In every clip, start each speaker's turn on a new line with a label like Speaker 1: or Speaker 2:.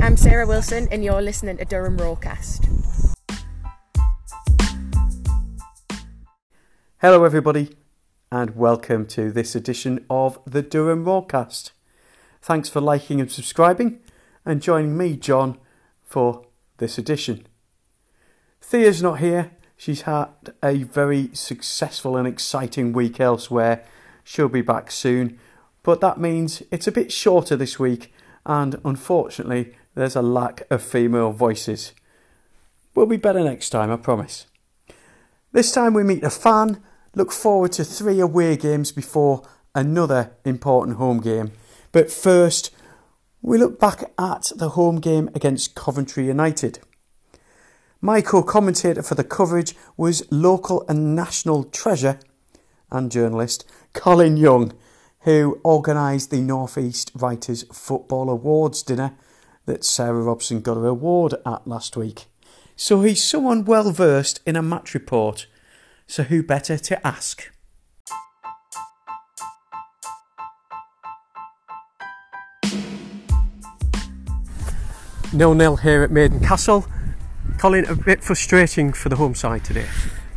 Speaker 1: I'm Sarah Wilson, and you're listening to Durham Roarcast.
Speaker 2: Hello, everybody, and welcome to this edition of the Durham Roarcast. Thanks for liking and subscribing, and joining me, John, for this edition. Thea's not here. She's had a very successful and exciting week elsewhere. She'll be back soon, but that means it's a bit shorter this week, and unfortunately, there's a lack of female voices. We'll be better next time, I promise. This time we meet a fan, look forward to three away games before another important home game. But first, we look back at the home game against Coventry United. My co commentator for the coverage was local and national treasure and journalist Colin Young, who organised the North East Writers Football Awards dinner that Sarah Robson got her award at last week. So he's someone well versed in a match report, so who better to ask? Nil nil here at Maiden Castle. Colin, a bit frustrating for the home side today.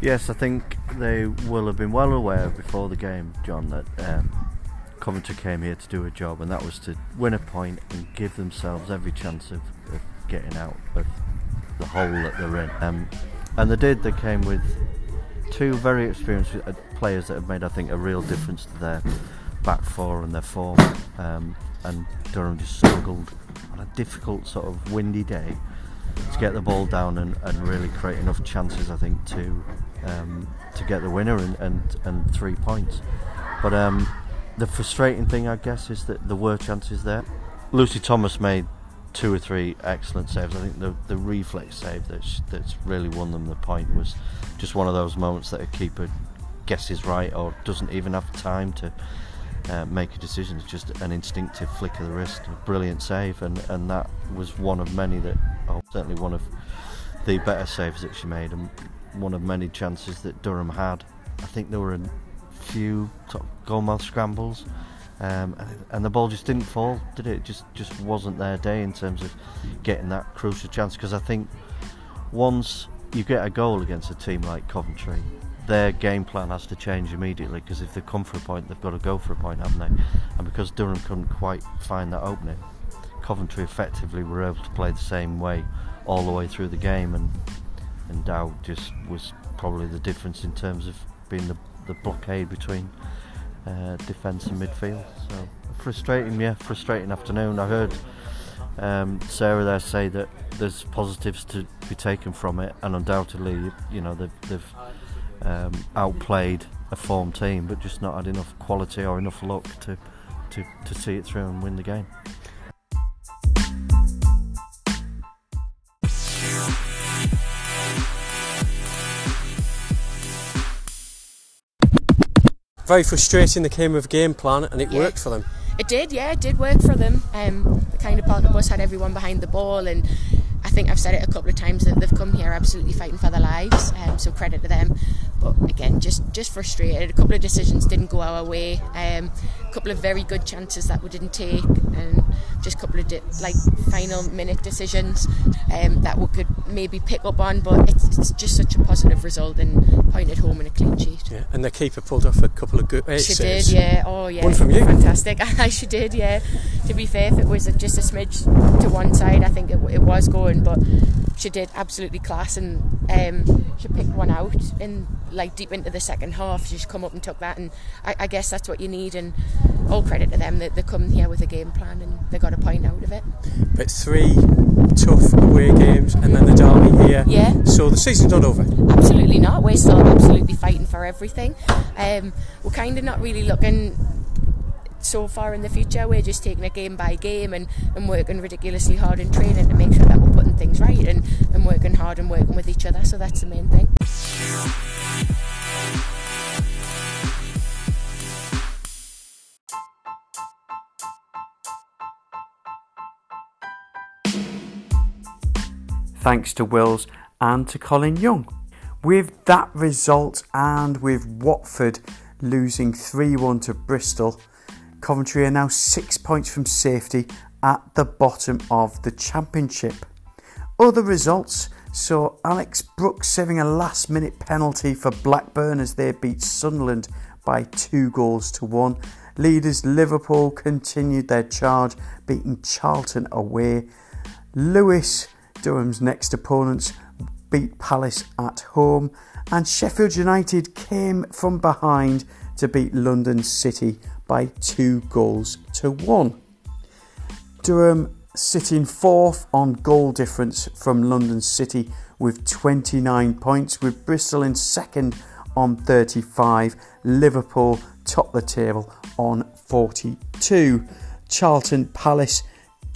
Speaker 3: Yes, I think they will have been well aware before the game, John, that um, Coventry came here to do a job, and that was to win a point and give themselves every chance of, of getting out of the hole that they're in. Um, and they did. They came with two very experienced uh, players that have made, I think, a real difference to their back four and their form. Um, and Durham just struggled on a difficult sort of windy day to get the ball down and, and really create enough chances, I think, to um, to get the winner and, and, and three points. But um, the frustrating thing, I guess, is that there were chances there. Lucy Thomas made two or three excellent saves. I think the the reflex save that's that's really won them the point was just one of those moments that a keeper guesses right or doesn't even have time to uh, make a decision. It's just an instinctive flick of the wrist, a brilliant save, and, and that was one of many that, oh, certainly one of the better saves that she made, and one of many chances that Durham had. I think there were a few top goalmouth scrambles, um, and, and, the ball just didn't fall, did it? it? Just just wasn't their day in terms of getting that crucial chance. Because I think once you get a goal against a team like Coventry, their game plan has to change immediately because if they come for a point, they've got to go for a point, haven't they? And because Durham couldn't quite find that opening, Coventry effectively were able to play the same way all the way through the game, and and Dow just was probably the difference in terms of being the, the blockade between uh, defence and midfield. So frustrating, yeah, frustrating afternoon. I heard um, Sarah there say that there's positives to be taken from it, and undoubtedly, you know, they've, they've um, outplayed a form team, but just not had enough quality or enough luck to, to, to see it through and win the game.
Speaker 2: Very frustrating. They came with a game plan and it yeah. worked for them.
Speaker 1: It did, yeah, it did work for them. Um, the kind of part of bus had everyone behind the ball and I think I've said it a couple of times that they've come here absolutely fighting for their lives. Um, so credit to them. But again, just just frustrated. A couple of decisions didn't go our way. Um, a couple of very good chances that we didn't take, and just a couple of di- like final minute decisions um, that we could maybe pick up on. But it's, it's, just such a positive result and pointed home in a clean sheet.
Speaker 2: Yeah, and the keeper pulled off a couple of good.
Speaker 1: She saves. did, yeah. Oh, yeah.
Speaker 2: One from you.
Speaker 1: Fantastic. I she did, yeah. To be fair, if it was just a smidge to one side, I think it, it was going, but she did absolutely class and um, she picked one out in like deep into the second half. She's come up and took that, and I, I, guess that's what you need. And all credit to them that they come here with a game plan and they got a point out of it.
Speaker 2: But three tough away games, and then the derby here.
Speaker 1: Yeah.
Speaker 2: So the season's not over.
Speaker 1: Absolutely not. We're still absolutely fighting for everything. Um, we're kind of not really looking so far in the future. We're just taking a game by game and, and working ridiculously hard in training to make sure that we're things right and, and working hard and working with each other. So that's the main thing.
Speaker 2: Thanks to Wils and to Colin Young. With that result and with Watford losing 3 1 to Bristol, Coventry are now six points from safety at the bottom of the championship. Other results saw Alex Brooks saving a last minute penalty for Blackburn as they beat Sunderland by two goals to one. Leaders Liverpool continued their charge, beating Charlton away. Lewes, Durham's next opponents, beat Palace at home, and Sheffield United came from behind to beat London City by two goals to one. Durham sitting fourth on goal difference from London City with 29 points, with Bristol in second on 35, Liverpool top the table on 42, Charlton Palace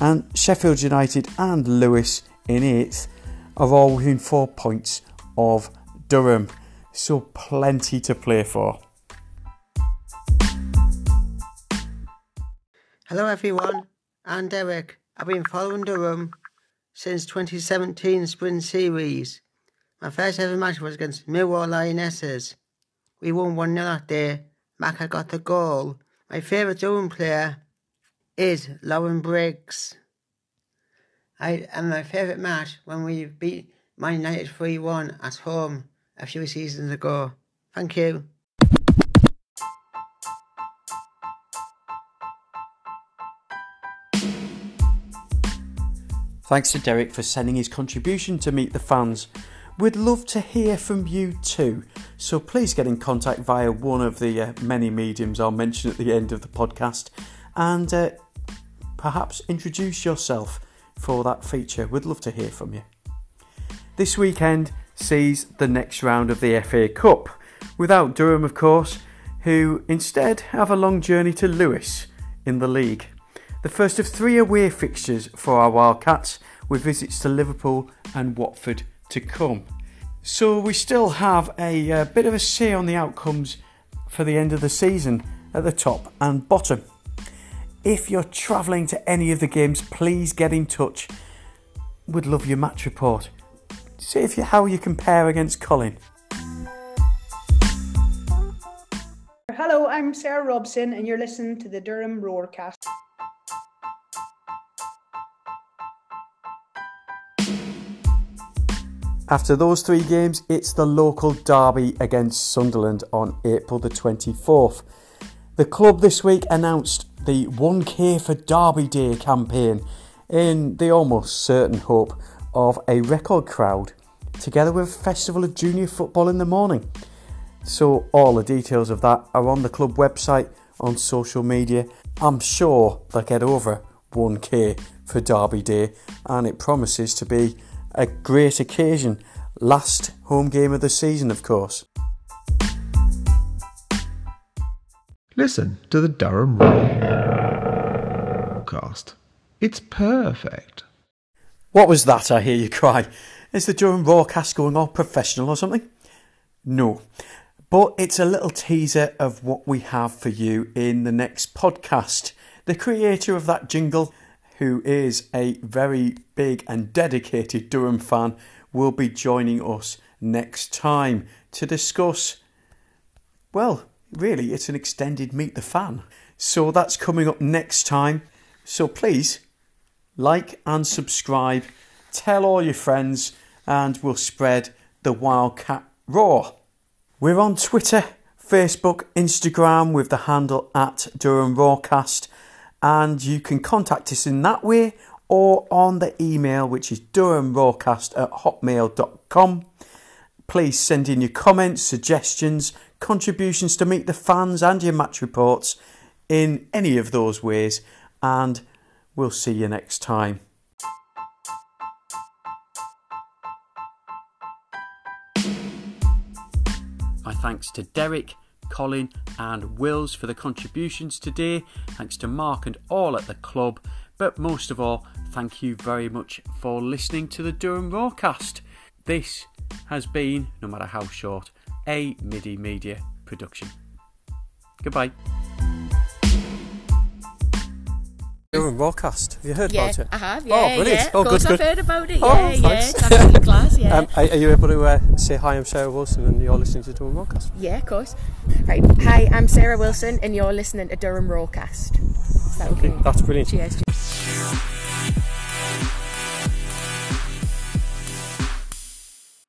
Speaker 2: and Sheffield United and Lewes in eighth are all within four points of Durham. So plenty to play for.
Speaker 4: Hello everyone, I'm Derek. I've been following Durham since 2017 Spring Series. My first ever match was against Millwall Lionesses. We won 1 0 that day. Maka got the goal. My favourite Durham player is Lauren Briggs. I and my favourite match when we beat Man United 3 1 at home a few seasons ago. Thank you.
Speaker 2: Thanks to Derek for sending his contribution to Meet the Fans. We'd love to hear from you too, so please get in contact via one of the uh, many mediums I'll mention at the end of the podcast and uh, perhaps introduce yourself for that feature. We'd love to hear from you. This weekend sees the next round of the FA Cup, without Durham, of course, who instead have a long journey to Lewes in the league. The first of three away fixtures for our Wildcats, with visits to Liverpool and Watford to come. So we still have a, a bit of a say on the outcomes for the end of the season at the top and bottom. If you're travelling to any of the games, please get in touch. Would love your match report. See if you, how you compare against Colin.
Speaker 5: Hello, I'm Sarah Robson, and you're listening to the Durham Roarcast.
Speaker 2: After those three games, it's the local derby against Sunderland on April the 24th. The club this week announced the 1K for Derby Day campaign in the almost certain hope of a record crowd, together with a festival of junior football in the morning. So, all the details of that are on the club website, on social media. I'm sure they'll get over 1K for Derby Day, and it promises to be a great occasion. Last home game of the season, of course.
Speaker 6: Listen to the Durham Roarcast. It's perfect.
Speaker 2: What was that, I hear you cry? Is the Durham Roarcast going all professional or something? No. But it's a little teaser of what we have for you in the next podcast. The creator of that jingle who is a very big and dedicated Durham fan, will be joining us next time to discuss. Well, really, it's an extended Meet the Fan. So that's coming up next time. So please like and subscribe, tell all your friends, and we'll spread the Wildcat Roar. We're on Twitter, Facebook, Instagram with the handle at Durham Roarcast and you can contact us in that way or on the email which is durhamroarcast at hotmail.com. Please send in your comments, suggestions, contributions to meet the fans and your match reports in any of those ways and we'll see you next time. My thanks to Derek Colin, and Wils for the contributions today. Thanks to Mark and all at the club. But most of all, thank you very much for listening to the Durham Roarcast. This has been, no matter how short, a MIDI Media production. Goodbye. Durham Roarcast. Have you heard
Speaker 1: yeah,
Speaker 2: about it?
Speaker 1: I have. Yeah,
Speaker 2: oh, brilliant.
Speaker 1: yeah.
Speaker 2: Oh,
Speaker 1: of course,
Speaker 2: good,
Speaker 1: I've
Speaker 2: good.
Speaker 1: heard about it.
Speaker 2: Oh,
Speaker 1: Yeah, yeah. It's absolutely class. Yeah.
Speaker 7: Um, are, are you able to uh, say hi? I'm Sarah Wilson, and you're listening to Durham Roadcast.
Speaker 1: yeah, of course. Right. Hi, I'm Sarah Wilson, and you're listening to Durham Roarcast. Is that okay?
Speaker 7: That's brilliant.
Speaker 1: Cheers.